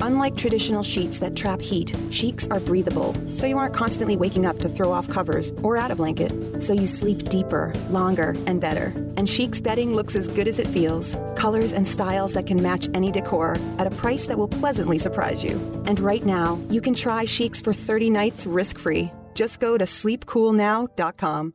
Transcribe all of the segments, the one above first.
Unlike traditional sheets that trap heat, Sheex are breathable, so you aren't constantly waking up to throw off covers or add a blanket, so you sleep deeper, longer, and better. And Sheex bedding looks as good as it feels. Colors and styles that can match any decor at a price that will pleasantly surprise you. And right now, you can try Sheex for 30 nights risk-free. Just go to sleepcoolnow.com.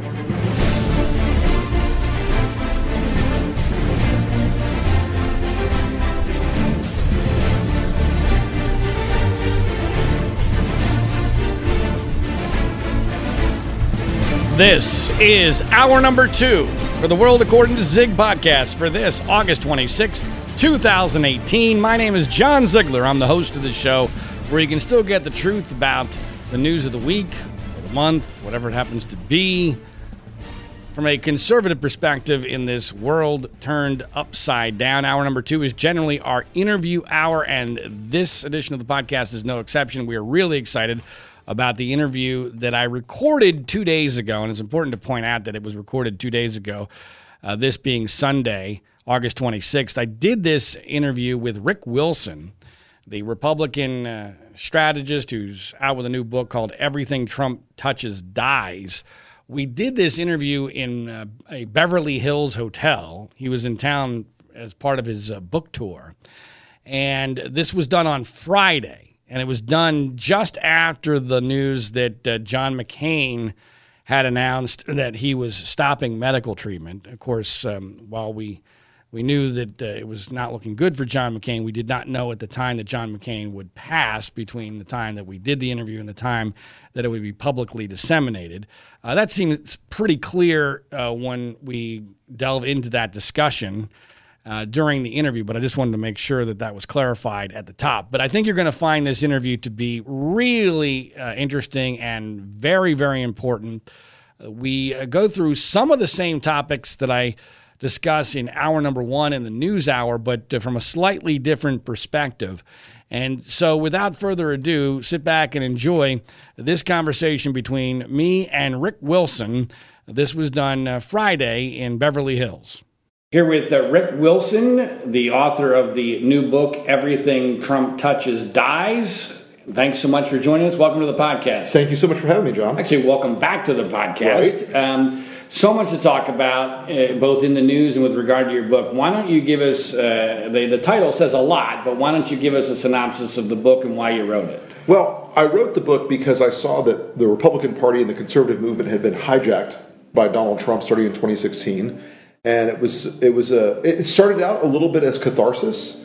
This is hour number two for the World According to Zig podcast for this August 26, 2018. My name is John Ziegler. I'm the host of the show where you can still get the truth about the news of the week, or the month, whatever it happens to be, from a conservative perspective in this world turned upside down. Hour number two is generally our interview hour, and this edition of the podcast is no exception. We are really excited about the interview that I recorded two days ago. And it's important to point out that it was recorded two days ago, uh, this being Sunday, August 26th. I did this interview with Rick Wilson, the Republican uh, strategist who's out with a new book called Everything Trump Touches Dies. We did this interview in uh, a Beverly Hills hotel. He was in town as part of his uh, book tour. And this was done on Friday and it was done just after the news that uh, John McCain had announced that he was stopping medical treatment. Of course, um, while we we knew that uh, it was not looking good for John McCain, we did not know at the time that John McCain would pass between the time that we did the interview and the time that it would be publicly disseminated. Uh, that seems pretty clear uh, when we delve into that discussion uh, during the interview, but I just wanted to make sure that that was clarified at the top. But I think you're going to find this interview to be really uh, interesting and very, very important. We uh, go through some of the same topics that I discuss in hour number one in the news hour, but uh, from a slightly different perspective. And so, without further ado, sit back and enjoy this conversation between me and Rick Wilson. This was done uh, Friday in Beverly Hills. Here with uh, Rick Wilson, the author of the new book, Everything Trump Touches Dies. Thanks so much for joining us. Welcome to the podcast. Thank you so much for having me, John. Actually, welcome back to the podcast. Right. Um, so much to talk about, uh, both in the news and with regard to your book. Why don't you give us, uh, the, the title says a lot, but why don't you give us a synopsis of the book and why you wrote it? Well, I wrote the book because I saw that the Republican Party and the conservative movement had been hijacked by Donald Trump starting in 2016 and it was it was a it started out a little bit as catharsis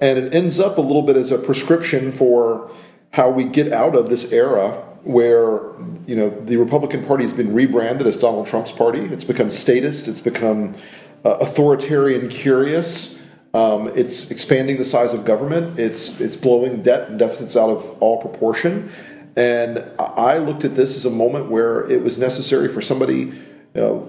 and it ends up a little bit as a prescription for how we get out of this era where you know the Republican Party has been rebranded as Donald Trump's party. It's become statist. It's become uh, authoritarian, curious. Um, it's expanding the size of government. It's it's blowing debt and deficits out of all proportion. And I looked at this as a moment where it was necessary for somebody. Uh,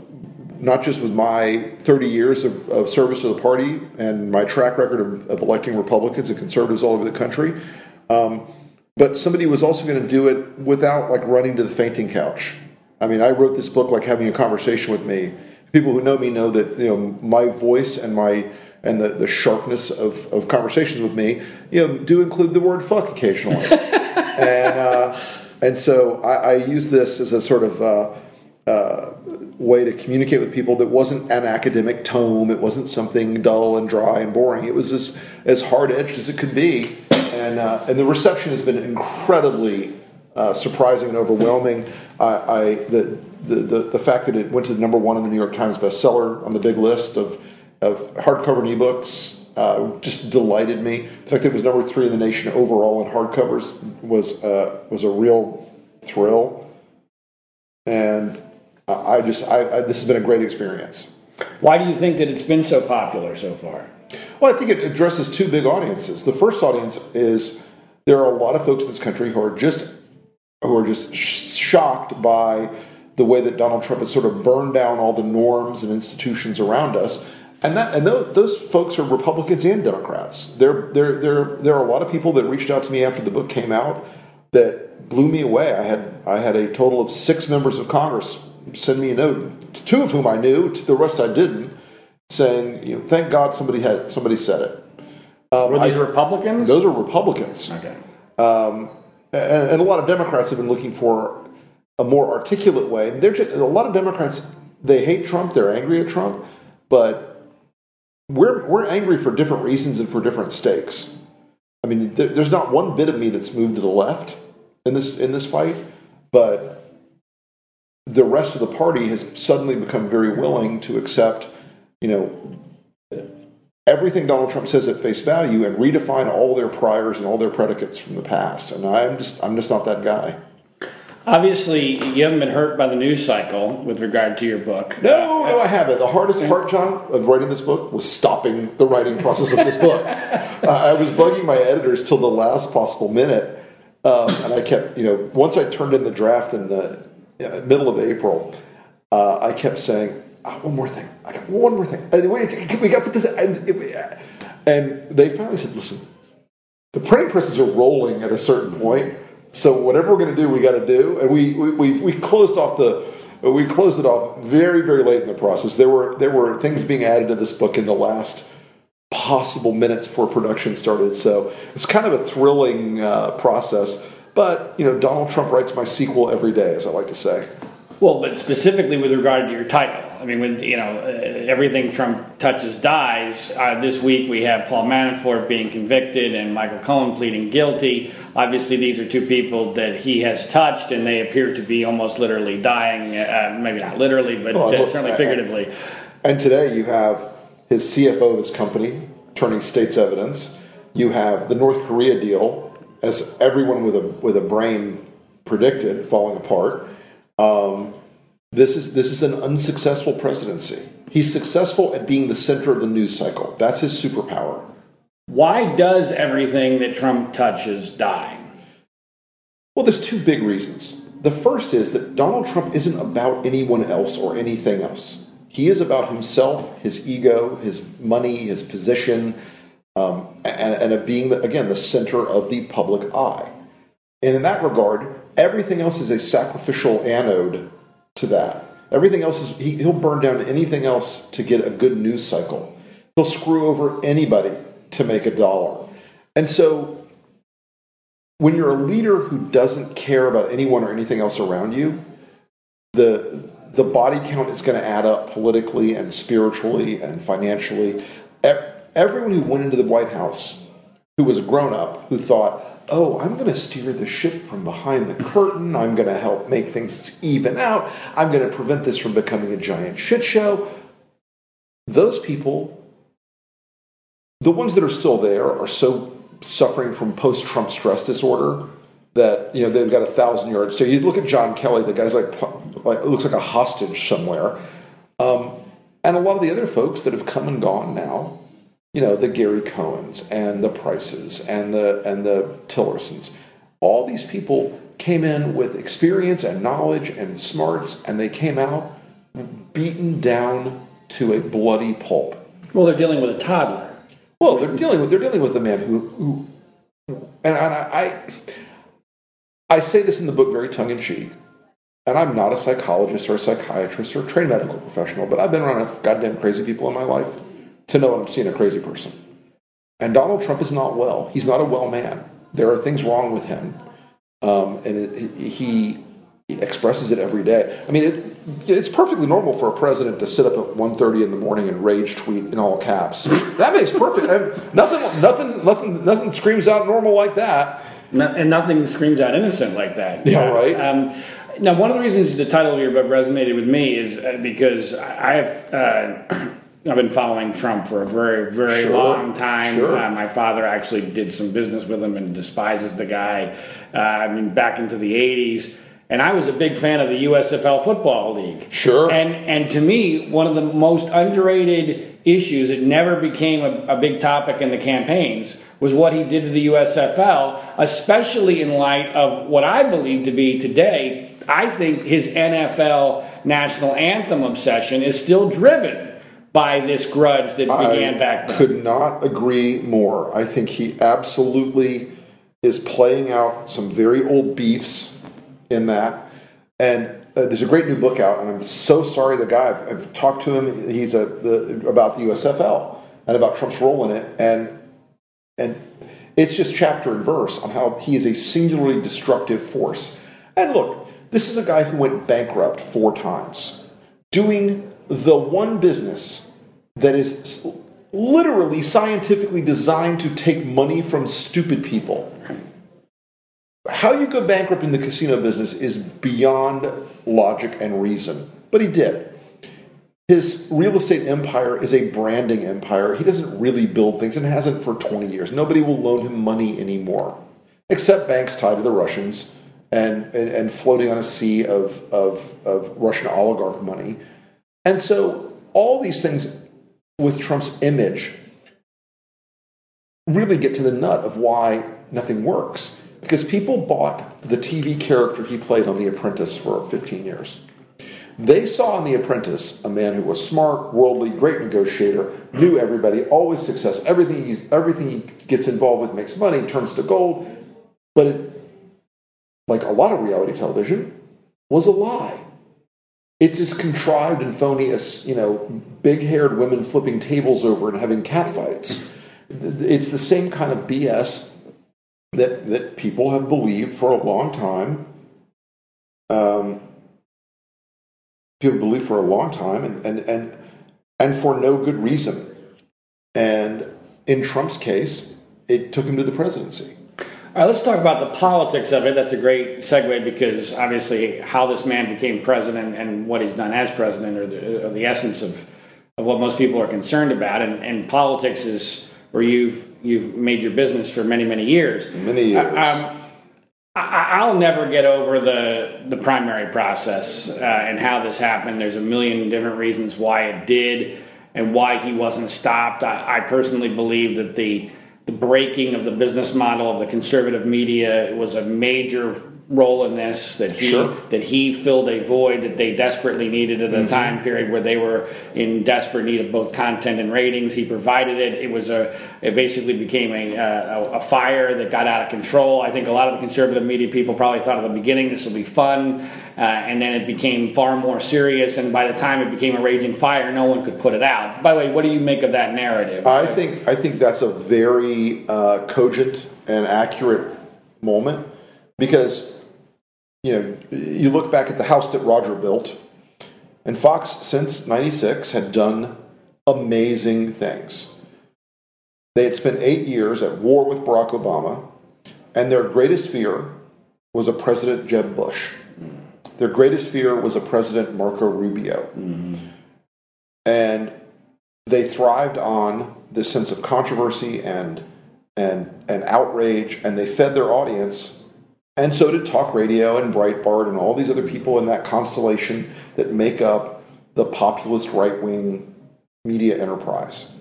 not just with my 30 years of, of, service to the party and my track record of, of electing Republicans and conservatives all over the country, um, but somebody was also going to do it without like running to the fainting couch. I mean, I wrote this book like having a conversation with me. People who know me know that you know my voice and my and the, the sharpness of, of conversations with me, you know, do include the word fuck occasionally. and uh, and so I, I, use this as a sort of uh, uh, way to communicate with people that wasn't an academic tome. It wasn't something dull and dry and boring. It was as, as hard edged as it could be. And, uh, and the reception has been incredibly uh, surprising and overwhelming. I, I the, the, the, the, fact that it went to number one in the New York Times bestseller on the big list of, of hardcover and ebooks uh, just delighted me. The fact that it was number three in the nation overall in hardcovers was, uh, was a real thrill. I just, I, I, this has been a great experience. Why do you think that it's been so popular so far? Well, I think it addresses two big audiences. The first audience is there are a lot of folks in this country who are just who are just shocked by the way that Donald Trump has sort of burned down all the norms and institutions around us. And that and those, those folks are Republicans and Democrats. There, there, there, there are a lot of people that reached out to me after the book came out that blew me away. I had I had a total of six members of Congress send me a note, two of whom I knew, the rest I didn't, saying, you know, thank God somebody had somebody said it. Um, Were these I, Republicans? Those are Republicans. Okay. Um, and, and, a lot of Democrats have been looking for a more articulate way. They're just, a lot of Democrats they hate Trump, they're angry at Trump, but we're we're angry for different reasons and for different stakes. I mean, there, there's not one bit of me that's moved to the left in this in this fight, but the rest of the party has suddenly become very willing to accept, you know, everything Donald Trump says at face value and redefine all their priors and all their predicates from the past. And I'm just I'm just not that guy. Obviously, you haven't been hurt by the news cycle with regard to your book. No, no, I haven't. The hardest part, John, of writing this book was stopping the writing process of this book. uh, I was bugging my editors till the last possible minute, um, and I kept, you know, once I turned in the draft and the middle of April, uh, I kept saying, oh, "One more thing. I got one more thing. we got to put this." And, and they finally said, "Listen, the printing presses are rolling at a certain point." So whatever we're going to do, we got to do, and we, we, we, we closed off the we closed it off very very late in the process. There were there were things being added to this book in the last possible minutes before production started. So it's kind of a thrilling uh, process. But you know, Donald Trump writes my sequel every day, as I like to say. Well, but specifically with regard to your title, I mean, when you know uh, everything Trump touches dies. Uh, this week we have Paul Manafort being convicted and Michael Cohen pleading guilty. Obviously, these are two people that he has touched, and they appear to be almost literally dying. Uh, maybe not literally, but well, uh, certainly figuratively. And today you have his CFO of his company turning state's evidence. You have the North Korea deal, as everyone with a with a brain predicted, falling apart. Um, this is this is an unsuccessful presidency. He's successful at being the center of the news cycle. That's his superpower. Why does everything that Trump touches die? Well, there's two big reasons. The first is that Donald Trump isn't about anyone else or anything else. He is about himself, his ego, his money, his position, um, and, and of being, the, again, the center of the public eye. And in that regard, everything else is a sacrificial anode to that. Everything else is, he, he'll burn down anything else to get a good news cycle. He'll screw over anybody to make a dollar. And so when you're a leader who doesn't care about anyone or anything else around you, the the body count is going to add up politically and spiritually and financially. Everyone who went into the White House who was a grown up who thought, oh, I'm going to steer the ship from behind the curtain. I'm going to help make things even out. I'm going to prevent this from becoming a giant shit show. Those people, the ones that are still there, are so suffering from post Trump stress disorder that you know they've got a thousand yards. So you look at John Kelly, the guy's like, like looks like a hostage somewhere, um, and a lot of the other folks that have come and gone now you know, the Gary Cohens and the Prices and the and the Tillersons. All these people came in with experience and knowledge and smarts, and they came out beaten down to a bloody pulp. Well, they're dealing with a toddler. Well, they're dealing with they're dealing with a man who who, and, and I, I I say this in the book very tongue in cheek. And I'm not a psychologist or a psychiatrist or a trained medical professional, but I've been around enough goddamn crazy people in my life to know I'm seeing a crazy person. And Donald Trump is not well. He's not a well man. There are things wrong with him. Um, and it, he, he, expresses it every day. I mean, it, it's perfectly normal for a president to sit up at 1.30 in the morning and rage tweet in all caps. That makes perfect. I nothing, nothing, nothing, nothing screams out normal like that. No, and nothing screams out innocent like that. Yeah, know? right. Um, now, one of the reasons the title of your book resonated with me is uh, because I have. Uh, I've been following Trump for a very, very sure. long time. Sure. Uh, my father actually did some business with him and despises the guy. Uh, I mean, back into the 80s. and I was a big fan of the USFL Football League. Sure. And and to me, one of the most underrated issues that never became a, a big topic in the campaigns was what he did to the USFL, especially in light of what I believe to be today. I think his NFL national anthem obsession is still driven by this grudge that began I back then. I could not agree more. I think he absolutely is playing out some very old beefs in that. And uh, there's a great new book out, and I'm so sorry the guy I've, I've talked to him. He's a the, about the USFL and about Trump's role in it, and and it's just chapter and verse on how he is a singularly destructive force. And look, this is a guy who went bankrupt four times, doing the one business that is literally scientifically designed to take money from stupid people. How you go bankrupt in the casino business is beyond logic and reason, but he did. His real estate empire is a branding empire. He doesn't really build things and hasn't for 20 years. Nobody will loan him money anymore, except banks tied to the Russians and, and, and floating on a sea of, of, of Russian oligarch money. And so all these things with Trump's image really get to the nut of why nothing works. Because people bought the TV character he played on The Apprentice for 15 years. They saw in The Apprentice a man who was smart, worldly, great negotiator, knew everybody, always success. Everything everything he gets involved with makes money, turns to gold. But it, like a lot of reality television, was a lie. It's as contrived and phony as, you know, big haired women flipping tables over and having catfights. It's the same kind of BS that, that people have believed for a long time. Um, people believe for a long time and, and, and, and for no good reason. And in Trump's case, it took him to the presidency. All right, let's talk about the politics of it. That's a great segue because obviously how this man became president and what he's done as president are the, are the essence of, of what most people are concerned about. And, and politics is where you've you've made your business for many many years. Many years. Um, I, will never get over the the primary process uh, and how this happened. There's a million different reasons why it did and why he wasn't stopped. I, I personally believe that the the breaking of the business model of the conservative media was a major role in this that he sure. that he filled a void that they desperately needed at a mm-hmm. time period where they were in desperate need of both content and ratings. He provided it. It was a it basically became a, a, a fire that got out of control. I think a lot of the conservative media people probably thought at the beginning this will be fun, uh, and then it became far more serious. And by the time it became a raging fire, no one could put it out. By the way, what do you make of that narrative? I think I think that's a very uh, cogent and accurate moment because you know, you look back at the house that Roger built, and Fox since 96 had done amazing things. They had spent eight years at war with Barack Obama, and their greatest fear was a President Jeb Bush. Their greatest fear was a President Marco Rubio. Mm-hmm. And they thrived on this sense of controversy and, and, and outrage, and they fed their audience and so did talk radio and Breitbart and all these other people in that constellation that make up the populist right wing media enterprise.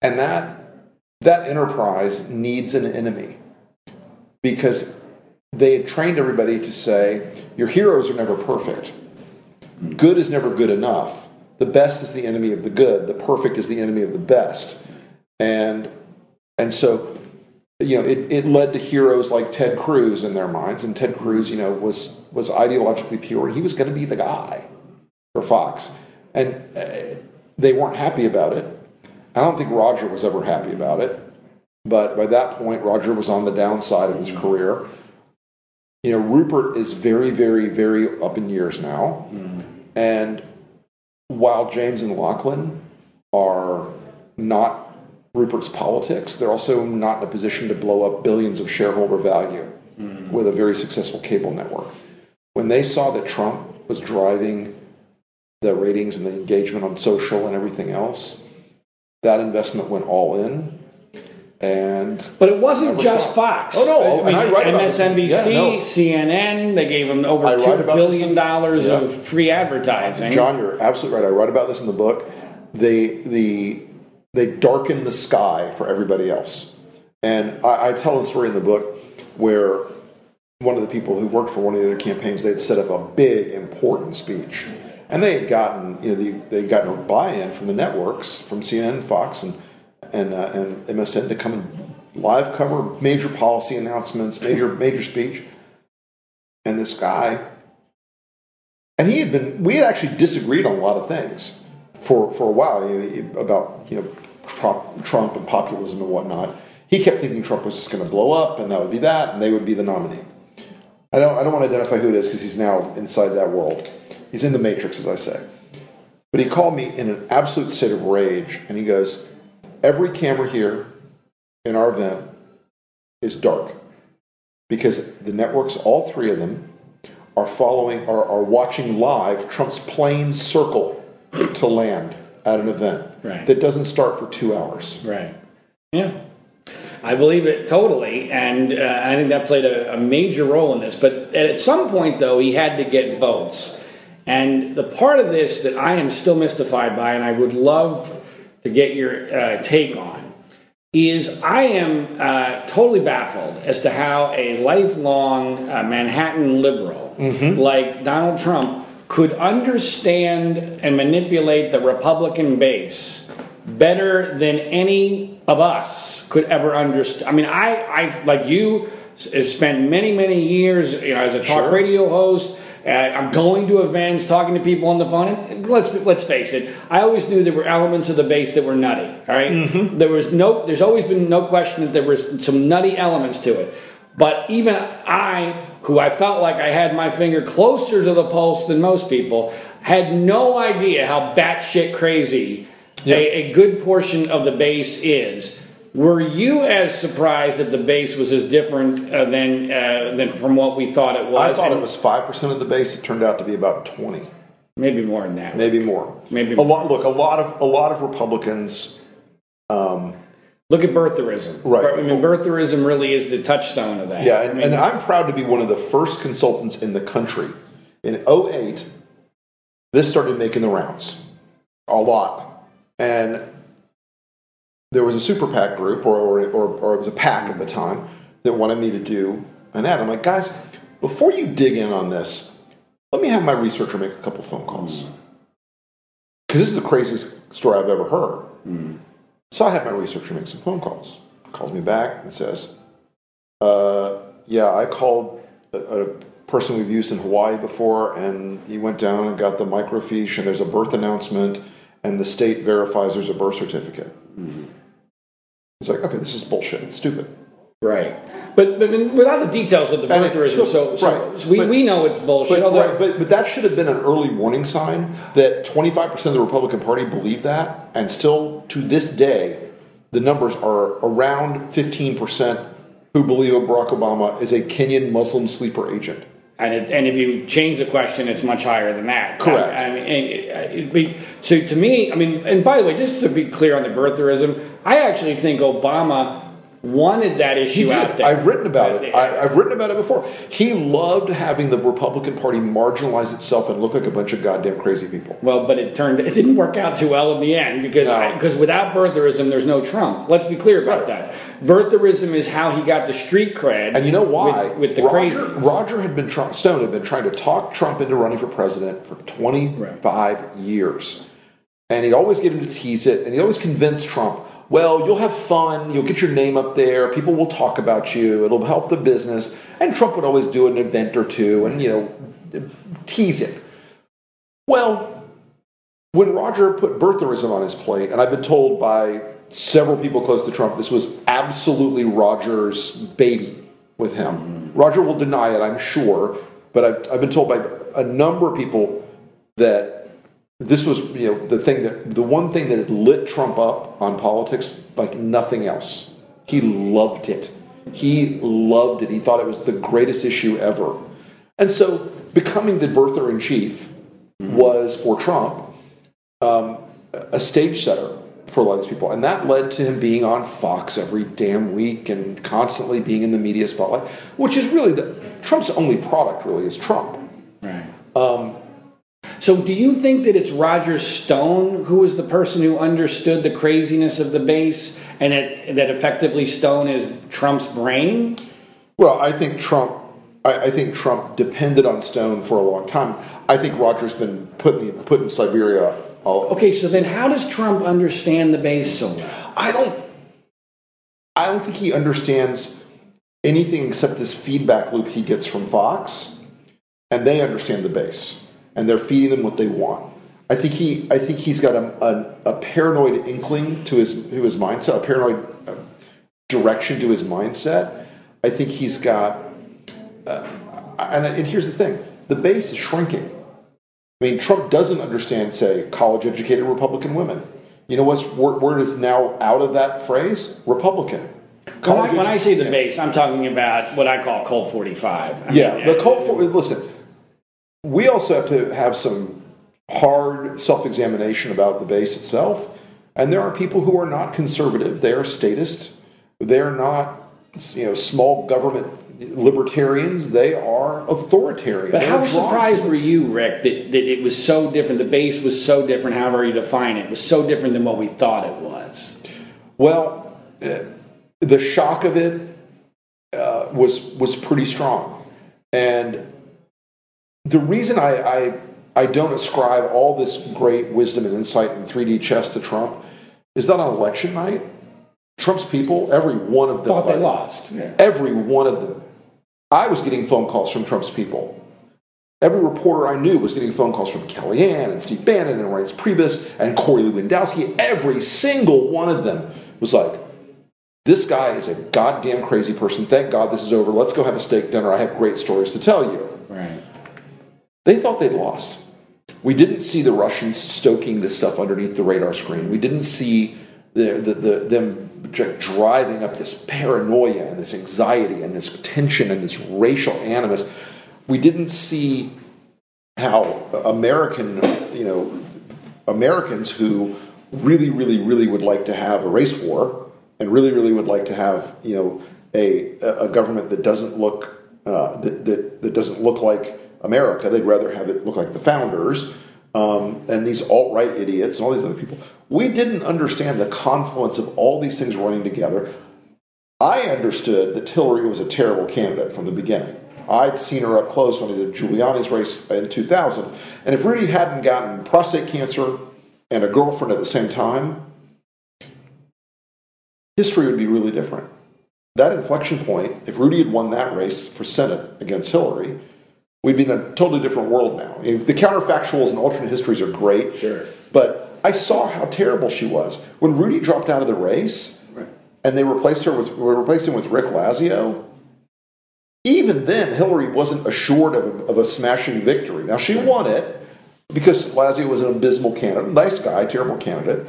And that, that enterprise needs an enemy because they had trained everybody to say, your heroes are never perfect. Good is never good enough. The best is the enemy of the good. The perfect is the enemy of the best. And, and so you know, it, it led to heroes like Ted Cruz in their minds, and Ted Cruz, you know, was was ideologically pure. He was going to be the guy for Fox, and uh, they weren't happy about it. I don't think Roger was ever happy about it, but by that point, Roger was on the downside of his career. You know, Rupert is very, very, very up in years now, mm-hmm. and while James and Lachlan are not Rupert's politics, they're also not in a position to blow up billions of shareholder value mm. with a very successful cable network. When they saw that Trump was driving the ratings and the engagement on social and everything else, that investment went all in. And but it wasn't just saw. Fox. Oh, no, I and I write about this. MSNBC, Yeah, no. CNN. They gave them over I two write about this billion dollars Yeah. of free advertising. John, you're absolutely right. I write about this in the book. They the they darken the sky for everybody else, and I, I tell the story in the book where one of the people who worked for one of the other campaigns they had set up a big important speech, and they had gotten you know they they had gotten a buy-in from the networks, from CNN, Fox, and and uh, and MSN to come and live cover major policy announcements, major major speech, and this guy and he had been we had actually disagreed on a lot of things for for a while about you know Trump, Trump and populism and whatnot. He kept thinking Trump was just going to blow up, and that would be that, and they would be the nominee. I don't I don't want to identify who it is because he's now inside that world. He's in the matrix, as I say. But he called me in an absolute state of rage, and he goes, "Every camera here in our event is dark because the networks, all three of them, are following are, are watching live Trump's plane circle to land at an event Right. that doesn't start for two hours. Right. Yeah. I believe it totally, and uh, I think that played a, a major role in this. But at some point, though, he had to get votes. And the part of this that I am still mystified by, and I would love to get your uh, take on, is I am uh, totally baffled as to how a lifelong uh, Manhattan liberal like Donald Trump could understand and manipulate the Republican base better than any of us could ever understand. I mean, I, I like you, have spent many, many years, you know, as a talk Sure. radio host. Uh, I'm going to events, talking to people on the phone. And let's let's face it. I always knew there were elements of the base that were nutty. All right? there was no. There's always been no question that there was some nutty elements to it. But even I, who I felt like I had my finger closer to the pulse than most people, had no idea how batshit crazy Yeah. a, a good portion of the base is. Were you as surprised that the base was as different uh, than uh, than from what we thought it was? I thought And it was five percent of the base. It turned out to be about twenty, maybe more than that. maybe more. Maybe a lot. Look, a lot of a lot of Republicans. Look at birtherism. Right. I mean, birtherism really is the touchstone of that. Yeah, I and, mean, and I'm proud to be one of the first consultants in the country. In 08, this started making the rounds a lot. And there was a super PAC group, or, or, or, or it was a PAC at the time, that wanted me to do an ad. I'm like, guys, before you dig in on this, let me have my researcher make a couple phone calls. Mm. Because this is the craziest story I've ever heard. Mm. So I had my researcher make some phone calls. Calls me back and says, uh, yeah, I called a, a person we've used in Hawaii before, and he went down and got the microfiche, and there's a birth announcement, and the state verifies there's a birth certificate. He's like, okay, this is bullshit. It's stupid. Right. But, but without the details of the And birtherism, took- so, so right, we, but- we know it's bullshit. But, right, but, but that should have been an early warning sign that 25% of the Republican Party believe that, and still to this day, the numbers are around 15% who believe Barack Obama is a Kenyan Muslim sleeper agent. And, it, and if you change the question, it's much higher than that. Correct. I, I mean, and it, it, so to me, I mean, and by the way, just to be clear on the birtherism, I actually think Obama wanted that issue out there. I've written about it. I, I've written about it before. He loved having the Republican Party marginalize itself and look like a bunch of goddamn crazy people. Well, but it turned it didn't work out too well in the end because No. because without birtherism, there's no Trump. Let's be clear about Right. that. Birtherism is how he got the street cred. And you know why? With, with the Roger, crazies. Roger had been try, Stone had been trying to talk Trump into running for president for 25 years, and he'd always get him to tease it, and he'd always convince Trump. Well, you'll have fun. You'll get your name up there. People will talk about you. It'll help the business. And Trump would always do an event or two, and you know, tease it. Well, when Roger put birtherism on his plate, and I've been told by several people close to Trump, this was absolutely Roger's baby with him. Roger will deny it, I'm sure, but I've, I've been told by a number of people that this was you know the thing that the one thing that had lit Trump up on politics like nothing else. He loved it. He loved it. He thought it was the greatest issue ever. And so becoming the birther in chief was for Trump um, a stage setter for a lot of these people. And that led to him being on Fox every damn week and constantly being in the media spotlight, which is really the Trump's only product, really, is Trump. Right. Um, so, do you think that it's Roger Stone who is the person who understood the craziness of the base and it, that effectively Stone is Trump's brain? Well, I think Trump. I, I, think Trump depended on Stone for a long time. I think Roger's been put in, put in Siberia. All, okay, so then how does Trump understand the base so well? I don't. I don't think he understands anything except this feedback loop he gets from Fox, and they understand the base, and they're feeding them what they want. I think he, I think he's got a, a, a paranoid inkling to his to his mindset, a paranoid uh, direction to his mindset. I think he's got, uh, and, and here's the thing: the base is shrinking. I mean, Trump doesn't understand, say, college-educated Republican women. You know what's word is now out of that phrase? Republican. When I, when I, say the base, I'm talking about what I call Colt 45. I yeah, mean, the Colt 45. Listen, we also have to have some hard self examination about the base itself. And there are people who are not conservative, they are statist, they're not you know, small government libertarians, they are authoritarian. But how surprised were you, Rick, that, that it was so different? The base was so different, however you define it, it was so different than what we thought it was. Well, uh, the shock of it uh, was was pretty strong, and the reason I, I I don't ascribe all this great wisdom and insight and 3D chess to Trump is that on election night, Trump's people, every one of them thought they lost. Yeah. Every one of them. I was getting phone calls from Trump's people. Every reporter I knew was getting phone calls from Kellyanne and Steve Bannon and Reince Priebus and Corey Lewandowski. Every single one of them was like, this guy is a goddamn crazy person. Thank God this is over. Let's go have a steak dinner. I have great stories to tell you. Right. They thought they'd lost. We didn't see the Russians stoking this stuff underneath the radar screen. We didn't see the, the, the, them driving up this paranoia and this anxiety and this tension and this racial animus. We didn't see how American, you know, Americans who really, really, really would like to have a race war and really, really would like to have, you know, a, a government that doesn't look uh, that, that, that doesn't look like America. They'd rather have it look like the founders um, and these alt right idiots and all these other people. We didn't understand the confluence of all these things running together. I understood that Hillary was a terrible candidate from the beginning. I'd seen her up close when he did Giuliani's race in 2000. And if Rudy hadn't gotten prostate cancer and a girlfriend at the same time, history would be really different. That inflection point, if Rudy had won that race for Senate against Hillary, we'd be in a totally different world now. The counterfactuals and alternate histories are great. Sure. But I saw how terrible she was. When Rudy dropped out of the race right. and they replaced her with replaced him with Rick Lazio, even then Hillary wasn't assured of a, of a smashing victory. Now she won it because Lazio was an abysmal candidate, nice guy, terrible candidate.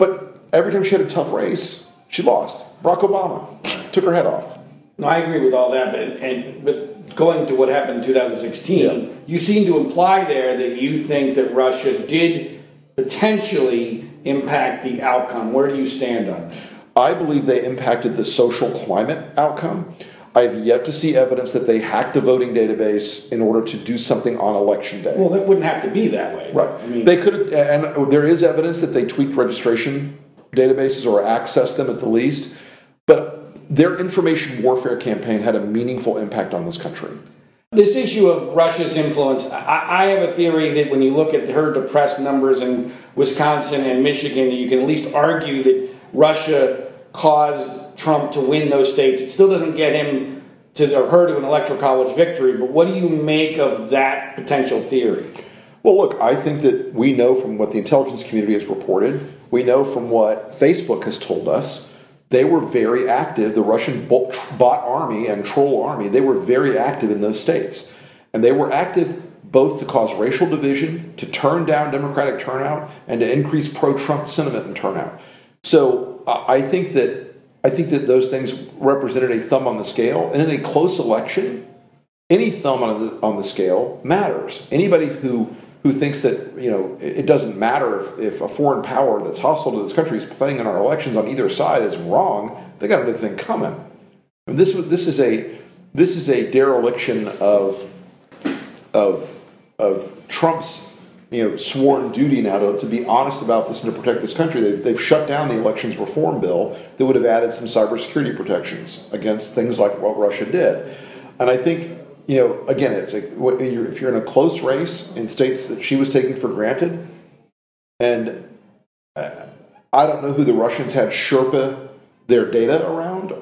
But every time she had a tough race, she lost. Barack Obama took her head off. No, I agree with all that, but and but going to what happened in 2016, yeah. you seem to imply there that you think that Russia did potentially impact the outcome. Where do you stand on that? I believe they impacted the social climate outcome. I have yet to see evidence that they hacked a voting database in order to do something on election day. Well, that wouldn't have to be that way. Right. I mean, they could have, and there is evidence that they tweaked registration databases or accessed them at the least. But their information warfare campaign had a meaningful impact on this country. This issue of Russia's influence, I, I, have a theory that when you look at her depressed numbers in Wisconsin and Michigan, you can at least argue that Russia caused Trump to win those states. It still doesn't get him to or her to an electoral college victory, but what do you make of that potential theory? Well, look, I think that we know from what the intelligence community has reported, we know from what Facebook has told us they were very active. The Russian bot army and troll army, they were very active in those states. And they were active both to cause racial division, to turn down Democratic turnout, and to increase pro-Trump sentiment and turnout. So I think that I think that those things represented a thumb on the scale. And in a close election, any thumb on the, on the scale matters. Anybody who who thinks that you know it doesn't matter if, if a foreign power that's hostile to this country is playing in our elections on either side is wrong, they got a another thing coming. This this is a this is a dereliction of of of Trump's you know sworn duty now to, to be honest about this and to protect this country. They've, they've shut down the elections reform bill that would have added some cybersecurity protections against things like what Russia did. And I think you know again, it's a, if you're in a close race in states that she was taking for granted, and uh, I don't know who the Russians had Sherpa their data around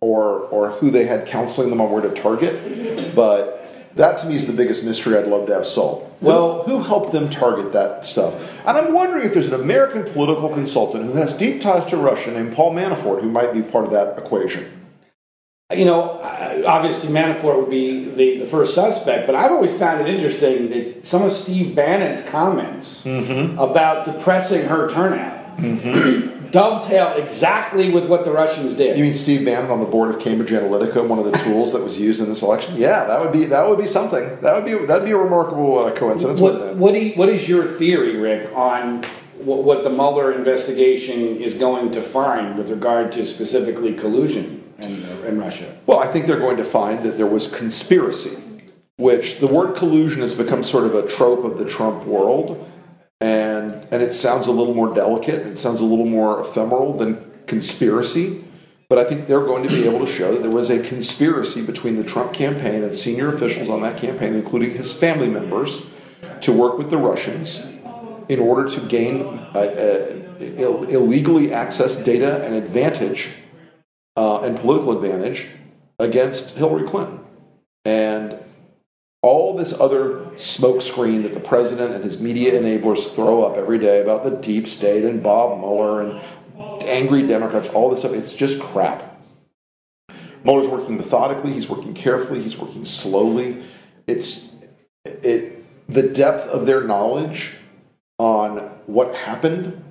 or or who they had counseling them on where to target, but that to me is the biggest mystery I'd love to have solved. Well, who, who helped them target that stuff? And I'm wondering if there's an American political consultant who has deep ties to Russia named Paul Manafort who might be part of that equation. You know, obviously Manafort would be the, the first suspect, but I've always found it interesting that some of Steve Bannon's comments mm-hmm. about depressing her turnout mm-hmm dovetail exactly with what the Russians did. You mean Steve Bannon on the board of Cambridge Analytica, one of the tools that was used in this election? Yeah, that would be that would be something. That would be that'd be a remarkable uh, coincidence. What what, you, what is your theory, Rick, on what, what the Mueller investigation is going to find with regard to specifically collusion in, in Russia? Well, I think they're going to find that there was conspiracy, which the word collusion has become sort of a trope of the Trump world and and it sounds a little more delicate. It sounds a little more ephemeral than conspiracy. But I think they're going to be able to show that there was a conspiracy between the Trump campaign and senior officials on that campaign, including his family members, to work with the Russians in order to gain uh, uh, Ill- illegally access data and advantage uh, and political advantage against Hillary Clinton. And all this other smokescreen that the president and his media enablers throw up every day about the deep state and Bob Mueller and angry Democrats, all this stuff, it's just crap. Mueller's working methodically, he's working carefully, he's working slowly. It's it the depth of their knowledge on what happened.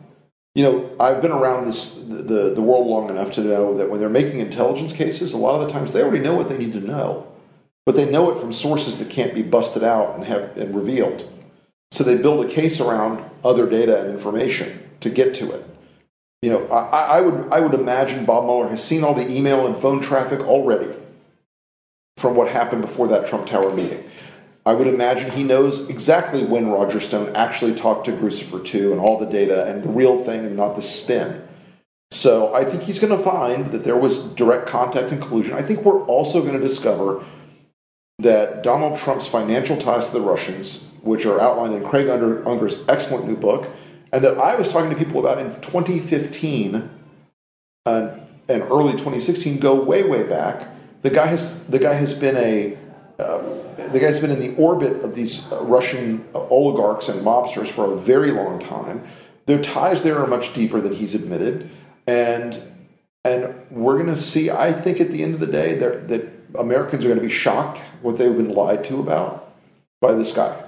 You know, I've been around this the, the world long enough to know that when they're making intelligence cases, a lot of the times they already know what they need to know but they know it from sources that can't be busted out and have and revealed. So they build a case around other data and information to get to it. You know, I, I would I would imagine Bob Mueller has seen all the email and phone traffic already from what happened before that Trump Tower meeting. I would imagine he knows exactly when Roger Stone actually talked to Guccifer 2 and all the data and the real thing and not the spin. So I think he's going to find that there was direct contact and collusion. I think we're also going to discover that Donald Trump's financial ties to the Russians, which are outlined in Craig Unger's excellent new book, and that I was talking to people about in 2015 and, uh, and early 2016, go way, way back. The guy has the guy has been a uh, the guy's been in the orbit of these uh, Russian oligarchs and mobsters for a very long time. Their ties there are much deeper than he's admitted, and and we're going to see. I think at the end of the day that Americans are going to be shocked what they've been lied to about by this guy.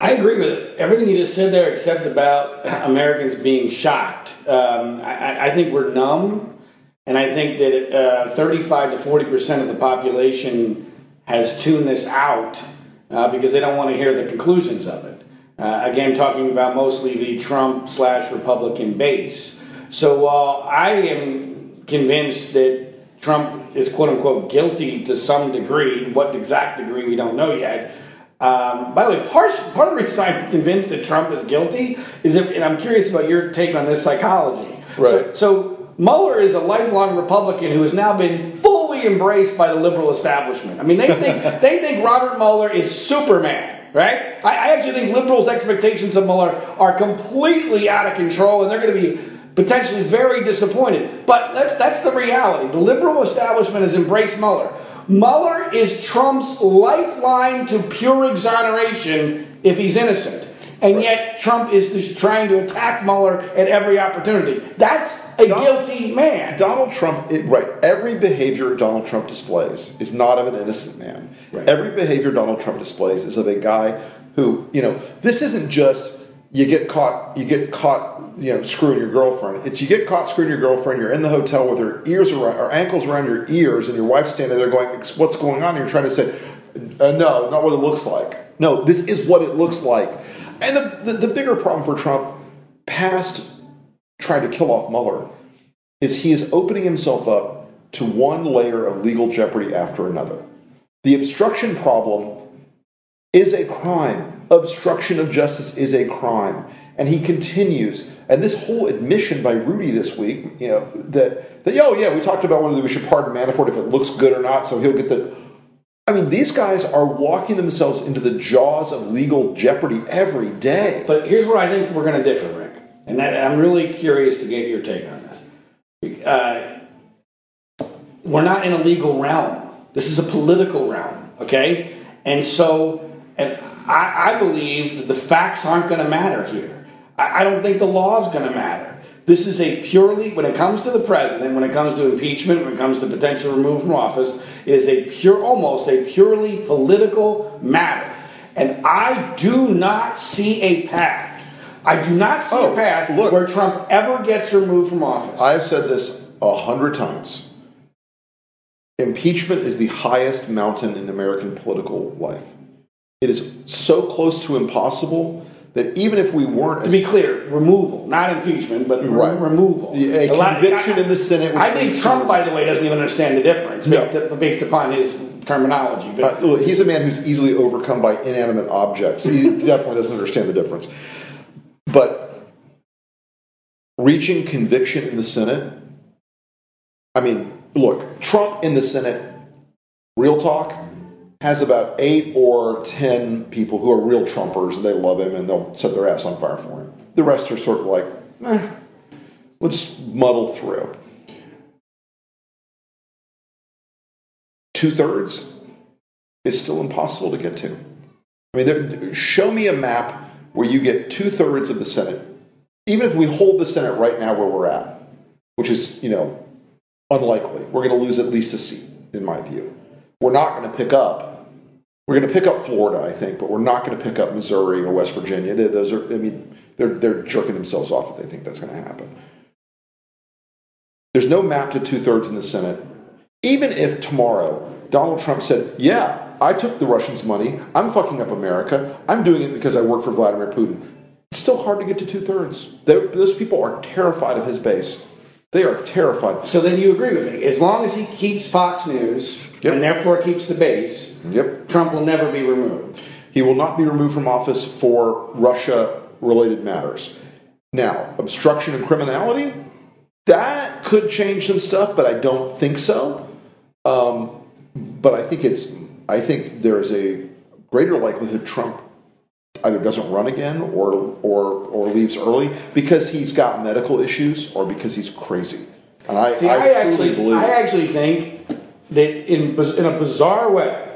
I agree with everything you just said there, except about Americans being shocked. Um, I, I, think we're numb, and I think that uh, 35 to 40 percent of the population has tuned this out uh, because they don't want to hear the conclusions of it. Uh, again, talking about mostly the Trump slash Republican base. So while I am convinced that Trump is quote unquote guilty to some degree. What exact degree we don't know yet. Um, by the way, part, part of the reason I'm convinced that Trump is guilty is, if, and I'm curious about your take on this psychology. Right. So, so Mueller is a lifelong Republican who has now been fully embraced by the liberal establishment. I mean, they think they think Robert Mueller is Superman, right? I, I actually think liberals' expectations of Mueller are completely out of control, and they're going to be potentially very disappointed. But that's, that's the reality. The liberal establishment has embraced Mueller. Mueller is Trump's lifeline to pure exoneration if he's innocent. And yet Trump is just trying to attack Mueller at every opportunity. That's a Donald, guilty man. Donald Trump, it, right? Every behavior Donald Trump displays is not of an innocent man. Right. Every behavior Donald Trump displays is of a guy who, you know, this isn't just you get caught you get caught you know screwing your girlfriend it's you get caught screwing your girlfriend you're in the hotel with her ears around or ankles around your ears and your wife's standing there going what's going on and you're trying to say uh, no not what it looks like No, this is what it looks like. And the, the, the bigger problem for Trump, past trying to kill off Mueller, is he is opening himself up to one layer of legal jeopardy after another. The obstruction problem is a crime. Obstruction of justice is a crime. And he continues. And this whole admission by Rudy this week, you know, that, that oh, yeah, we talked about whether we should pardon Manafort if it looks good or not, so he'll get the. I mean, these guys are walking themselves into the jaws of legal jeopardy every day. But here's where I think we're going to differ, Rick. And that, I'm really curious to get your take on this. Uh, we're not in a legal realm. This is a political realm, okay? And so, and I, I believe that the facts aren't going to matter here. I, I don't think the law is going to matter. This is a purely, when it comes to the president, when it comes to impeachment, when it comes to potential removal from office, is a pure, almost a purely political matter. And I do not see a path. I do not see oh, a path look, where Trump ever gets removed from office. I've said this a hundred times. Impeachment is the highest mountain in American political life. It is so close to impossible that even if we weren't, to be clear, removal, not impeachment, but right. removal. A, a conviction in the Senate. I think Trump, by the way, doesn't even understand the difference based, no. based upon his terminology. But uh, he's a man who's easily overcome by inanimate objects. He definitely doesn't understand the difference. But reaching conviction in the Senate, I mean, look, Trump in the Senate, real talk, has about eight or ten people who are real Trumpers and they love him and they'll set their ass on fire for him. The rest are sort of like, eh, we'll just muddle through. Two thirds is still impossible to get to. I mean, show me a map where you get two thirds of the Senate, even if we hold the Senate right now where we're at, which is, you know, unlikely. We're going to lose at least a seat, in my view. We're not going to pick up. We're going to pick up Florida, I think, but we're not going to pick up Missouri or West Virginia. Those are, I mean, they're, they're jerking themselves off if they think that's going to happen. There's no map to two thirds in the Senate. Even if tomorrow Donald Trump said, Yeah, I took the Russians' money. I'm fucking up America. I'm doing it because I work for Vladimir Putin. It's still hard to get to two thirds. Those people are terrified of his base. They are terrified. So then you agree with me. As long as he keeps Fox News yep. and therefore keeps the base, yep. Trump will never be removed. He will not be removed from office for Russia related matters. Now, obstruction and criminality, that could change some stuff, but I don't think so. Um, but I think it's I think there is a greater likelihood Trump either doesn't run again or or or leaves early because he's got medical issues or because he's crazy. And I, See, I, I actually believe I actually think that in in a bizarre way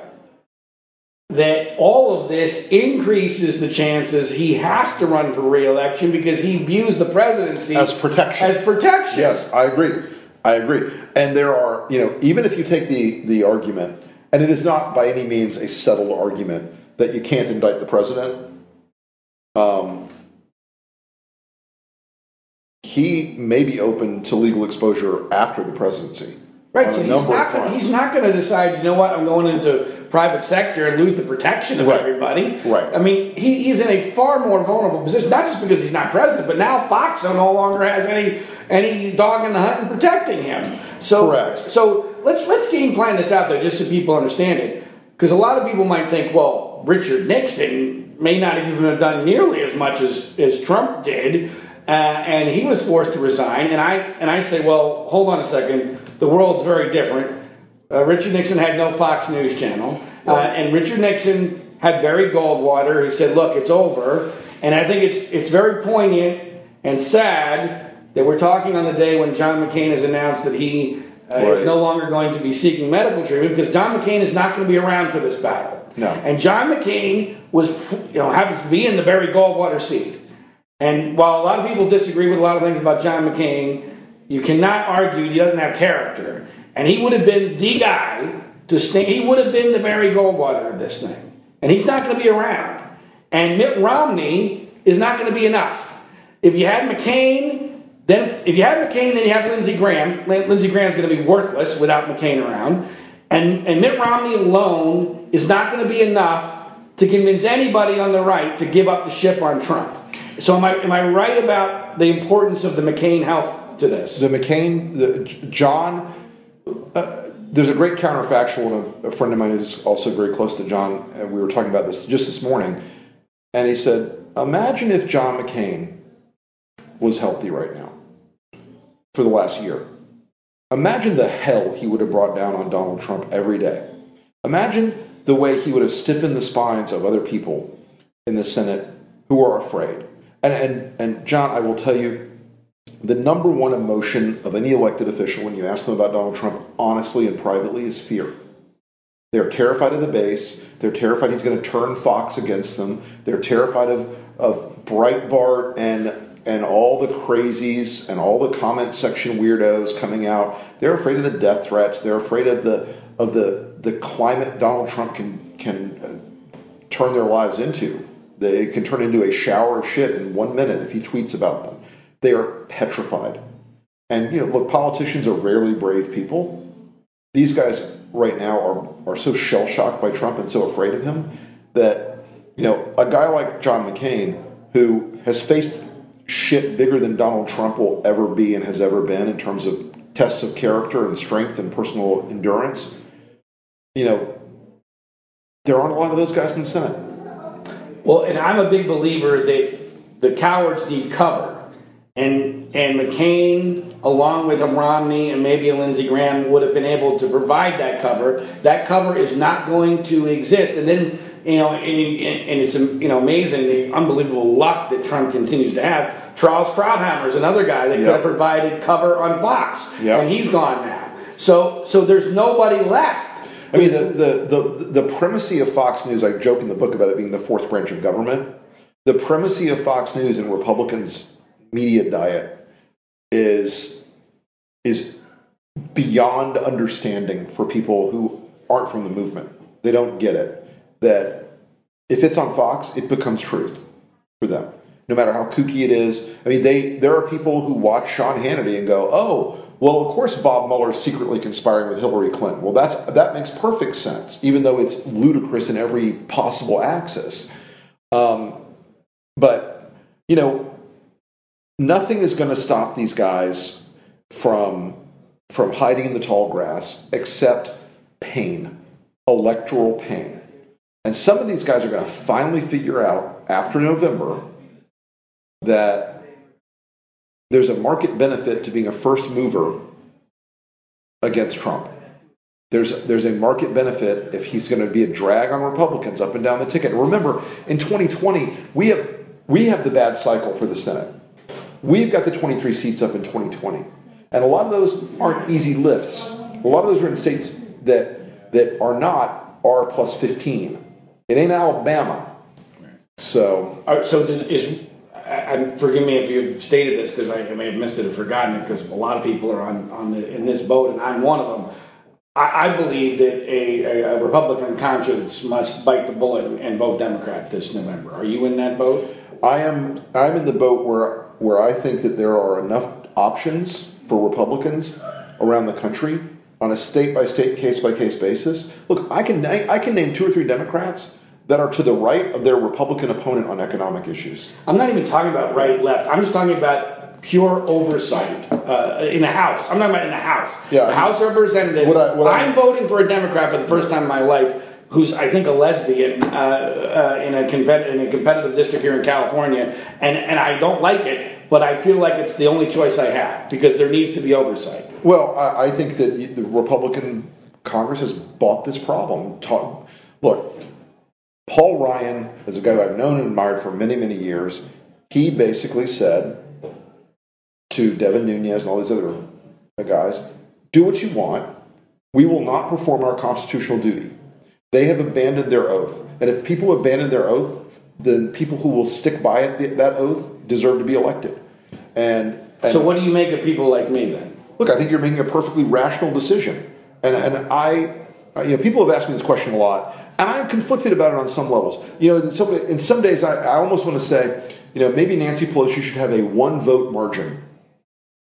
that all of this increases the chances he has to run for reelection because he views the presidency as protection. As protection. Yes, I agree. I agree. And there are, you know, even if you take the the argument and it is not by any means a settled argument that you can't indict the president. Um, he may be open to legal exposure after the presidency. Right, so he's not, gonna, he's not going to decide, you know what, I'm going into private sector and lose the protection of right. everybody. Right. I mean, he, he's in a far more vulnerable position, not just because he's not president, but now Fox no longer has any any dog in the hunt in protecting him. So, Correct. So let's let's game plan this out there just so people understand it. Because a lot of people might think, well, Richard Nixon may not even have done nearly as much as, as Trump did, uh, and he was forced to resign. And I and I say, well, hold on a second. The world's very different. Uh, Richard Nixon had no Fox News channel, uh, and Richard Nixon had Barry Goldwater who said, "Look, it's over." And I think it's it's very poignant and sad that we're talking on the day when John McCain has announced that he uh, right. is no longer going to be seeking medical treatment because John McCain is not going to be around for this battle. No. And John McCain was, you know, happens to be in the Barry Goldwater seat. And while a lot of people disagree with a lot of things about John McCain, you cannot argue he doesn't have character. And he would have been the guy to stand. He would have been the Barry Goldwater of this thing. And he's not going to be around. And Mitt Romney is not going to be enough. If you had McCain then, if you have McCain, then you have Lindsey Graham. Lindsey Graham's going to be worthless without McCain around. And, and Mitt Romney alone is not going to be enough to convince anybody on the right to give up the ship on Trump. So am I am I right about the importance of the McCain health to this? The McCain, the, John. Uh, there's a great counterfactual, and a, a, friend of mine who's also very close to John. And we were talking about this just this morning, and he said, "Imagine if John McCain was healthy right now for the last year. Imagine the hell he would have brought down on Donald Trump every day. Imagine the way he would have stiffened the spines of other people in the Senate who are afraid. And, and, and John, I will tell you, the number one emotion of any elected official when you ask them about Donald Trump, honestly and privately, is fear. They're terrified of the base. They're terrified he's going to turn Fox against them. They're terrified of, of Breitbart and and all the crazies and all the comment section weirdos coming out. They're afraid of the death threats. They're afraid of the of the the climate Donald Trump can can uh, turn their lives into. They can turn into a shower of shit in one minute if he tweets about them. They are petrified. And you know, look, politicians are rarely brave people. These guys right now are are so shell shocked by Trump and so afraid of him that you know a guy like John McCain who has faced shit bigger than Donald Trump will ever be and has ever been in terms of tests of character and strength and personal endurance. You know, there aren't a lot of those guys in the Senate. Well, and I'm a big believer that the cowards need cover. And, and McCain, along with a Romney and maybe a Lindsey Graham, would have been able to provide that cover. That cover is not going to exist. And then you know, and, and, it's you know amazing the unbelievable luck that Trump continues to have. Charles Krauthammer is another guy that yep. could have provided cover on Fox, yep. and he's gone now. So so there's nobody left. I mean, the, the, the, the primacy of Fox News, I joke in the book about it being the fourth branch of government. The primacy of Fox News and Republicans' media diet is, is beyond understanding for people who aren't from the movement. They don't get it that if it's on Fox, it becomes truth for them, no matter how kooky it is. I mean, they there are people who watch Sean Hannity and go, "Oh, well, of course Bob Mueller is secretly conspiring with Hillary Clinton." Well, that's that makes perfect sense, even though it's ludicrous in every possible axis. Um, but you know, nothing is going to stop these guys from from hiding in the tall grass except pain, electoral pain. And some of these guys are going to finally figure out after November that there's a market benefit to being a first mover against Trump. There's, there's a market benefit if he's going to be a drag on Republicans up and down the ticket. Remember, in 2020, we have, we have the bad cycle for the Senate. We've got the 23 seats up in 2020. And a lot of those aren't easy lifts. A lot of those are in states that, that are not R plus 15 it ain't Alabama. So, uh, so is I, forgive me if you've stated this because I, may have missed it or forgotten it because a lot of people are on, on the, in this boat and I'm one of them. I, I believe that a, a, Republican conscience must bite the bullet and vote Democrat this November. Are you in that boat? I am. I'm in the boat where where I think that there are enough options for Republicans around the country on a state by state, case by case basis. Look, I can I can name two or three Democrats that are to the right of their Republican opponent on economic issues. I'm not even talking about right left. I'm just talking about pure oversight uh, in the House. I'm talking about in the House. Yeah, the House of Representatives. What I, what I'm I, voting for a Democrat for the first time in my life. Who's I think a lesbian uh, uh, in a in a competitive district here in California, and and I don't like it but I feel like it's the only choice I have because there needs to be oversight. Well, I, I think that the Republican Congress has bought this problem. Talk, look, Paul Ryan is a guy I've known and admired for many, many years. He basically said to Devin Nunes and all these other guys, do what you want. We will not perform our constitutional duty. They have abandoned their oath. And if people abandon their oath, the people who will stick by it, that oath deserve to be elected. And, and, so, what do you make of people like me then? Look, I think you're making a perfectly rational decision, and and I, you know, people have asked me this question a lot, and I'm conflicted about it on some levels. You know, in some, in some days, I, I almost want to say, you know, maybe Nancy Pelosi should have a one vote margin.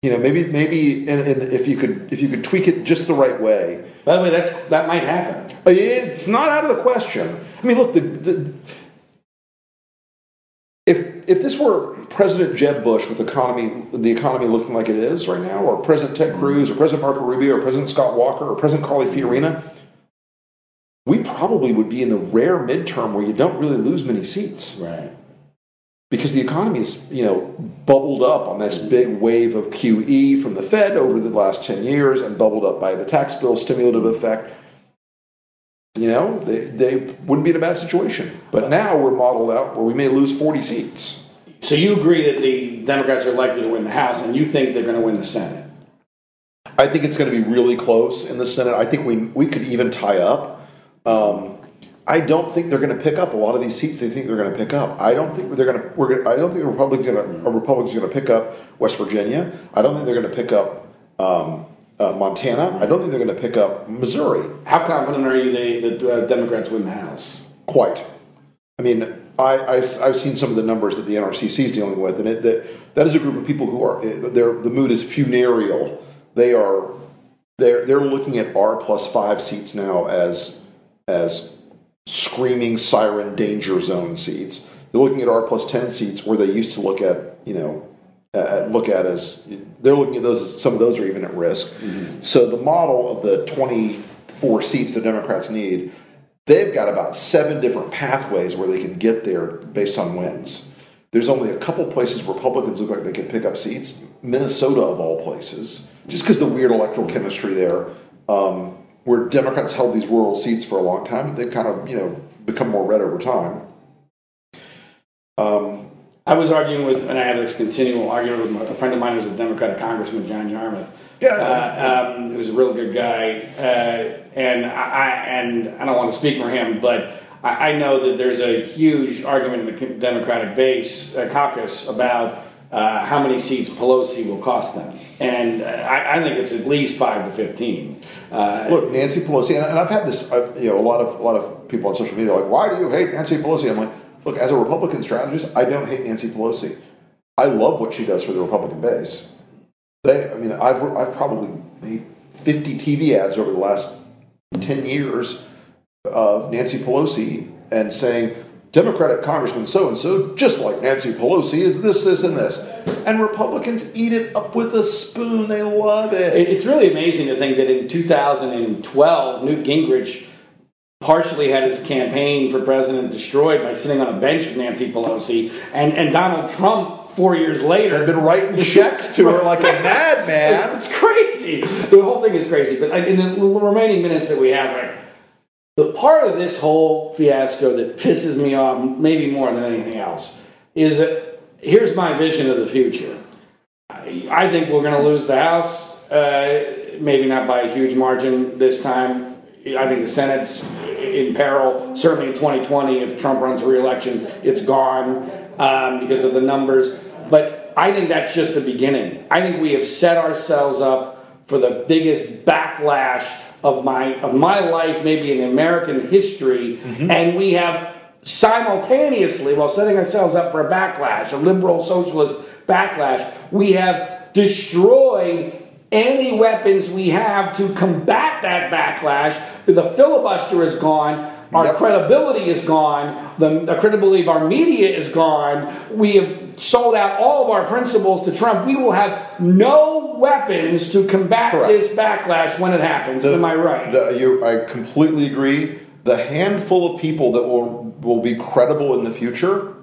You know, maybe maybe and, and if you could if you could tweak it just the right way. By the way, that's that might happen. It's not out of the question. I mean, look, the, the if if this were President Jeb Bush with economy the economy looking like it is right now, or President Ted Cruz, or President Marco Rubio, or President Scott Walker, or President Carly Fiorina, we probably would be in the rare midterm where you don't really lose many seats. Right. Because the economy is, you know, bubbled up on this big wave of QE from the Fed over the last 10 years and bubbled up by the tax bill stimulative effect. You know, they, they wouldn't be in a bad situation. But now we're modeled out where we may lose 40 seats. So you agree that the Democrats are likely to win the House, and you think they're going to win the Senate? I think it's going to be really close in the Senate. I think we, we could even tie up. Um, I don't think they're going to pick up a lot of these seats. They think they're going to pick up. I don't think they're going to. We're. I don't think a Republican going to, a Republican's going to pick up West Virginia. I don't think they're going to pick up um, uh, Montana. I don't think they're going to pick up Missouri. How confident are you they, that uh, Democrats win the House? Quite. I mean, I, I have seen some of the numbers that the NRCC is dealing with, and it that that is a group of people who are their the mood is funereal. They are they're they're looking at R plus five seats now as as screaming siren danger zone seats. They're looking at R plus ten seats where they used to look at you know uh, look at as they're looking at those some of those are even at risk. Mm-hmm. So the model of the twenty four seats the Democrats need, they've got about seven different pathways where they can get there based on wins. There's only a couple places Republicans look like they can pick up seats. Minnesota, of all places, just because the weird electoral chemistry there. Um, where Democrats held these rural seats for a long time, they kind of you know become more red over time. Um, I was arguing with, and I had this continual argument with a friend of mine who's a Democratic congressman, John Yarmuth. Yeah, uh, um, who's a real good guy, uh, and I and I don't want to speak for him, but I, I know that there's a huge argument in the Democratic base uh, caucus about uh, how many seats Pelosi will cost them, and uh, I, I, think it's at least five to fifteen. Uh, Look, Nancy Pelosi, and, I've had this. Uh, you know, a lot of a lot of people on social media are like, "Why do you hate Nancy Pelosi?" I'm like, "Look, as a Republican strategist, I don't hate Nancy Pelosi. I love what she does for the Republican base. They, I mean, I've I've probably made 50 TV ads over the last 10 years of Nancy Pelosi and say." Democratic Congressman so and so, just like Nancy Pelosi, is this, this, and this. And Republicans eat it up with a spoon. They love it. It's really amazing to think that in 2012, Newt Gingrich partially had his campaign for president destroyed by sitting on a bench with Nancy Pelosi, and, and Donald Trump four years later had been writing checks to her like a madman. It's, it's crazy. The whole thing is crazy. But in the remaining minutes that we have, right, the part of this whole fiasco that pisses me off, maybe more than anything else, is that here's my vision of the future. I think we're going to lose the House, uh, maybe not by a huge margin this time. I think the Senate's in peril, certainly in 2020. If Trump runs for reelection, it's gone um, because of the numbers. But I think that's just the beginning. I think we have set ourselves up for the biggest backlash of my of my life, maybe in American history, mm-hmm. and we have simultaneously, while setting ourselves up for a backlash, a liberal socialist backlash, we have destroyed any weapons we have to combat that backlash. The filibuster is gone. Our yep. credibility is gone. The, the, credibility of our media is gone. We have sold out all of our principles to Trump. We will have no weapons to combat Correct. this backlash when it happens. The, Am I right? The, you, I completely agree. The handful of people that will, will be credible in the future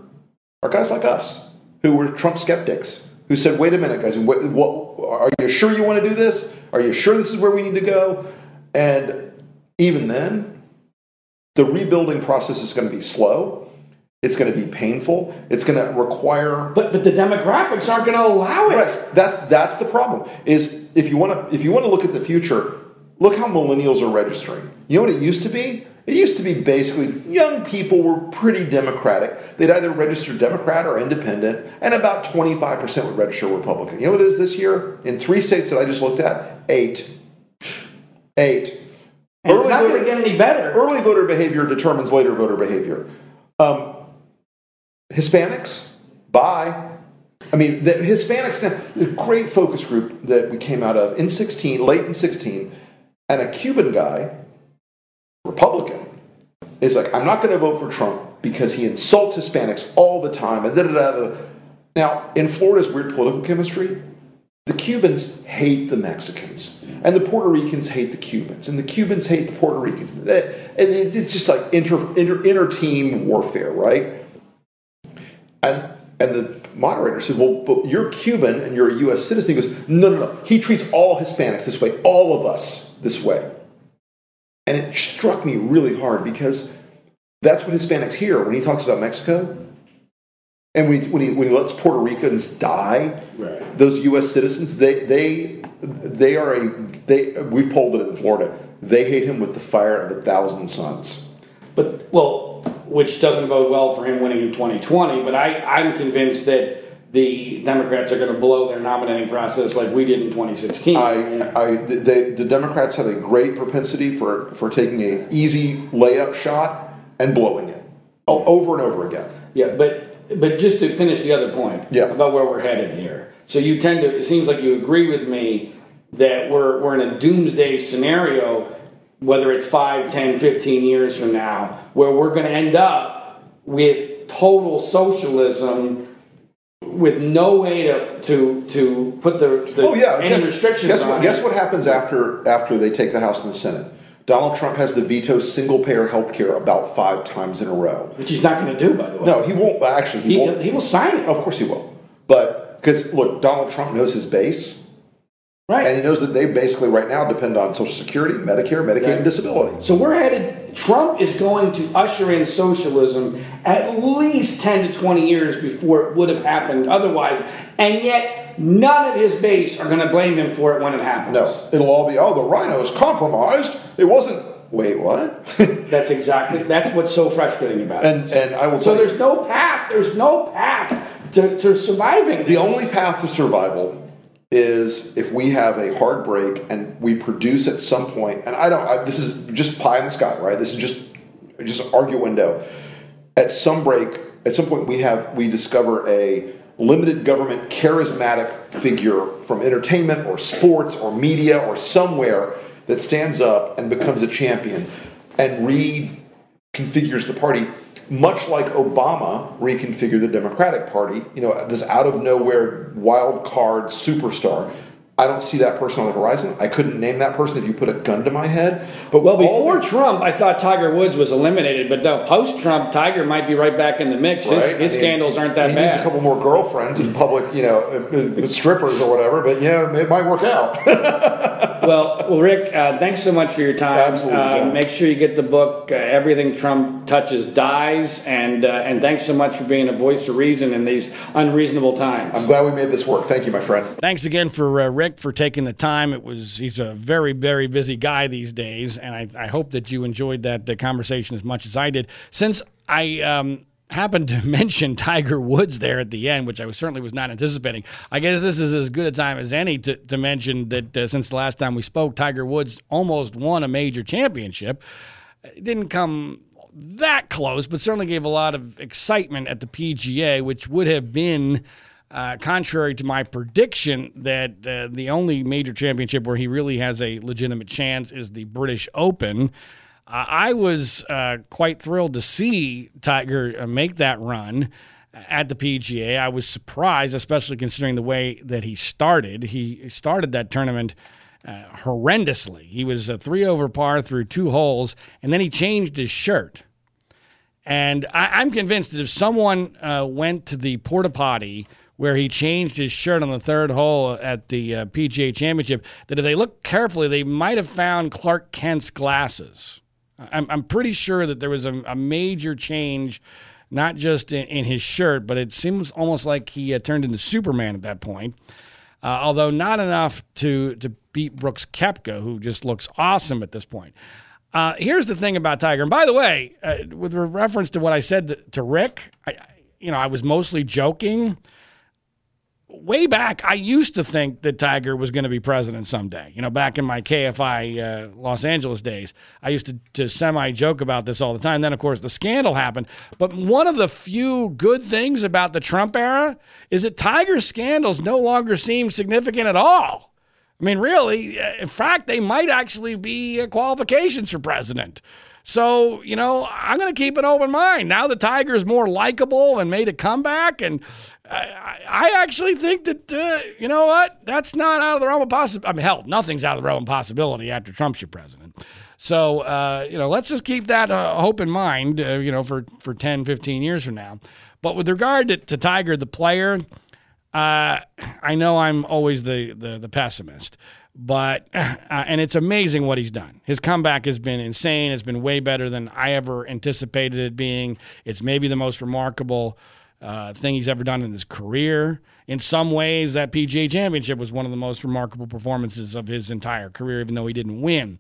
are guys like us who were Trump skeptics who said, wait a minute, guys, what, what, are you sure you want to do this? Are you sure this is where we need to go? And even then, the rebuilding process is going to be slow. It's going to be painful. It's going to require. But but the demographics aren't going to allow it. Right. That's that's the problem. Is if you want to if you want to look at the future, look how millennials are registering. You know what it used to be? It used to be basically young people were pretty democratic. They'd either register Democrat or independent, and about 25% would register Republican. You know what it is this year? In three states that I just looked at, eight. Eight. And early it's not going to get any better. Early voter behavior determines later voter behavior. Um, Hispanics, bye. I mean, the Hispanics, the great focus group that we came out of in 16, late in 16, and a Cuban guy, Republican, is like, I'm not going to vote for Trump because he insults Hispanics all the time. And da, da, da. Now, in Florida's weird political chemistry, the Cubans hate the Mexicans, and the Puerto Ricans hate the Cubans, and the Cubans hate the Puerto Ricans. And it's just like inter, inter, inter team warfare, right? And and the moderator said, Well, but you're Cuban and you're a U.S. citizen. He goes, No, no, no. He treats all Hispanics this way, all of us this way. And it struck me really hard because that's what Hispanics hear when he talks about Mexico. And when he, when he, when he lets Puerto Ricans die, right. those U.S. citizens, they, they, they are a, they, we've polled it in Florida, they hate him with the fire of a thousand suns. But, well, which doesn't bode well for him winning in 2020, but I, I'm convinced that the Democrats are going to blow their nominating process like we did in 2016. I, I, they, the Democrats have a great propensity for, for taking a easy layup shot and blowing it over and over again. Yeah, but but just to finish the other point yeah. about where we're headed here. So you tend to. It seems like you agree with me that we're we're in a doomsday scenario, whether it's 5, 10, 15 years from now, where we're going to end up with total socialism with no way to to to put the, the oh yeah any guess, restrictions. Guess what? Guess what happens after after they take the House and the Senate? Donald Trump has to veto single payer health care about five times in a row. Which he's not going to do, by the way. No, he won't. Actually, he, he won't. He will sign it. Of course, he will. But because look, Donald Trump knows his base. Right. And he knows that they basically right now depend on Social Security, Medicare, Medicaid, right. and disability. So we're headed, Trump is going to usher in socialism at least 10 to 20 years before it would have happened otherwise. And yet, none of his base are going to blame him for it when it happens. No. It'll all be, oh, the RINOs compromised. It wasn't. Wait, what? that's exactly, that's what's so frustrating about it. And, and I will So there's no path, there's no path to, to surviving. The only path to survival is if we have a hard break and we produce at some point, and I don't, I, this is just pie in the sky, right? This is just just argue window. At some break, at some point, we have we discover a limited government charismatic figure from entertainment or sports or media or somewhere that stands up and becomes a champion and reconfigures the party much like Obama reconfigured the Democratic Party, you know, this out of nowhere wild card superstar. I don't see that person on the horizon. I couldn't name that person if you put a gun to my head. But well, before Trump, I thought Tiger Woods was eliminated, but no, post Trump, Tiger might be right back in the mix. Right? His, his I mean, scandals aren't that he bad. He needs a couple more girlfriends in public, you know, uh, uh, strippers or whatever. But yeah, it might work out. well, well, Rick, uh, thanks so much for your time. Absolutely. Uh, make sure you get the book. Uh, Everything Trump touches dies, and uh, and thanks so much for being a voice of reason in these unreasonable times. I'm glad we made this work. Thank you, my friend. Thanks again for Rick for taking the time. It was he's a very very busy guy these days, and I, I hope that you enjoyed that conversation as much as I did. Since I um, happened to mention Tiger Woods there at the end, which I certainly was not anticipating. I guess this is as good a time as any to, to mention that uh, since the last time we spoke, Tiger Woods almost won a major championship. It didn't come that close, but certainly gave a lot of excitement at the PGA, which would have been uh, contrary to my prediction that uh, the only major championship where he really has a legitimate chance is the British Open. Uh, I was uh, quite thrilled to see Tiger uh, make that run at the PGA. I was surprised, especially considering the way that he started. He started that tournament. Horrendously. He was a three over par through two holes, and then he changed his shirt. And I, am convinced that if someone went to the porta potty where he changed his shirt on the third hole at the uh, PGA Championship, that if they look carefully, they might have found Clark Kent's glasses. I'm, I'm pretty sure that there was a, a major change, not just in, in, his shirt, but it seems almost like he uh, turned into Superman at that point. Uh, although not enough to to beat Brooks Koepka, who just looks awesome at this point. Uh, here's the thing about Tiger, and by the way, uh, with reference to what I said to, to Rick, I, you know, I was mostly joking way back, I used to think that Tiger was going to be president someday. You know, back in my KFI uh, Los Angeles days, I used to, to semi joke about this all the time. Then, of course, the scandal happened. But one of the few good things about the Trump era is that Tiger's scandals no longer seem significant at all. I mean, really, uh, in fact, they might actually be uh, qualifications for president. So, you know, I'm going to keep an open mind. Now the Tiger's more likable and made a comeback. And I, I actually think that, uh, you know what? That's not out of the realm of possibility. I mean, hell, nothing's out of the realm of possibility after Trump's your president. So, uh, you know, let's just keep that uh, hope in mind, uh, you know, for, for 10, 15 years from now. But with regard to, to Tiger, the player, uh, I know I'm always the, the, the pessimist but uh, and it's amazing what he's done. His comeback has been insane. It's been way better than I ever anticipated it being. It's maybe the most remarkable uh, thing he's ever done in his career. In some ways, that PGA Championship was one of the most remarkable performances of his entire career, even though he didn't win.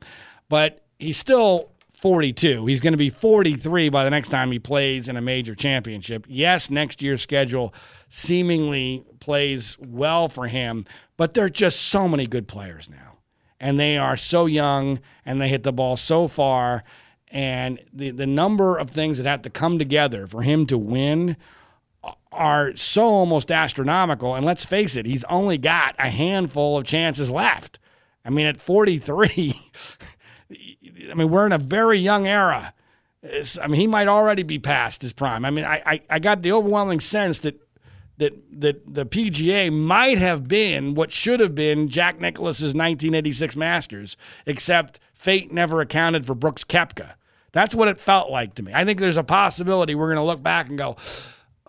But he's still 42. He's going to be 43 by the next time he plays in a major championship. Yes, next year's schedule seemingly plays well for him, but there are just so many good players now. And they are so young and they hit the ball so far. And the, the number of things that have to come together for him to win are so almost astronomical. And let's face it, he's only got a handful of chances left. I mean, at 43, I mean, we're in a very young era. I mean, he might already be past his prime. I mean, I, I, I got the overwhelming sense that that that the PGA might have been what should have been Jack Nicklaus's 1986 Masters, except fate never accounted for Brooks Koepka. That's what it felt like to me. I think there's a possibility we're going to look back and go,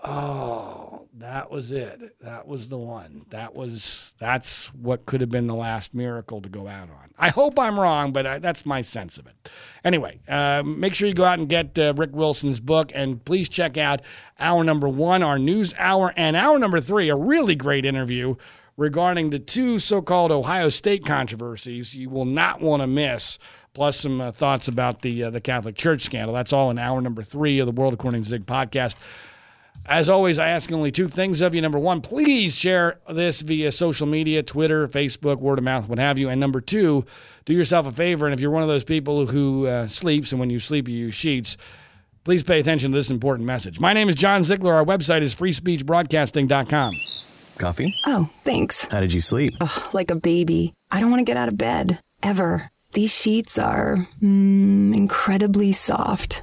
"Oh, that was it. That was the one. That was that's what could have been the last miracle to go out on." I hope I'm wrong, but I, that's my sense of it. Anyway, uh, make sure you go out and get uh, Rick Wilson's book, and please check out hour number one, our news hour, and hour number three, a really great interview regarding the two so-called Ohio State controversies. You will not want to miss. Plus some uh, thoughts about the uh, the Catholic Church scandal. That's all in hour number three of the World According to Zig podcast. As always, I ask only two things of you. Number one, please share this via social media, Twitter, Facebook, word of mouth, what have you. And number two, do yourself a favor. And if you're one of those people who uh, sleeps, and when you sleep, you use sheets, please pay attention to this important message. My name is John Ziegler. Our website is freespeechbroadcasting.com. Coffee? Oh, thanks. How did you sleep? Ugh, like a baby. I don't want to get out of bed, ever. These sheets are mm, incredibly soft.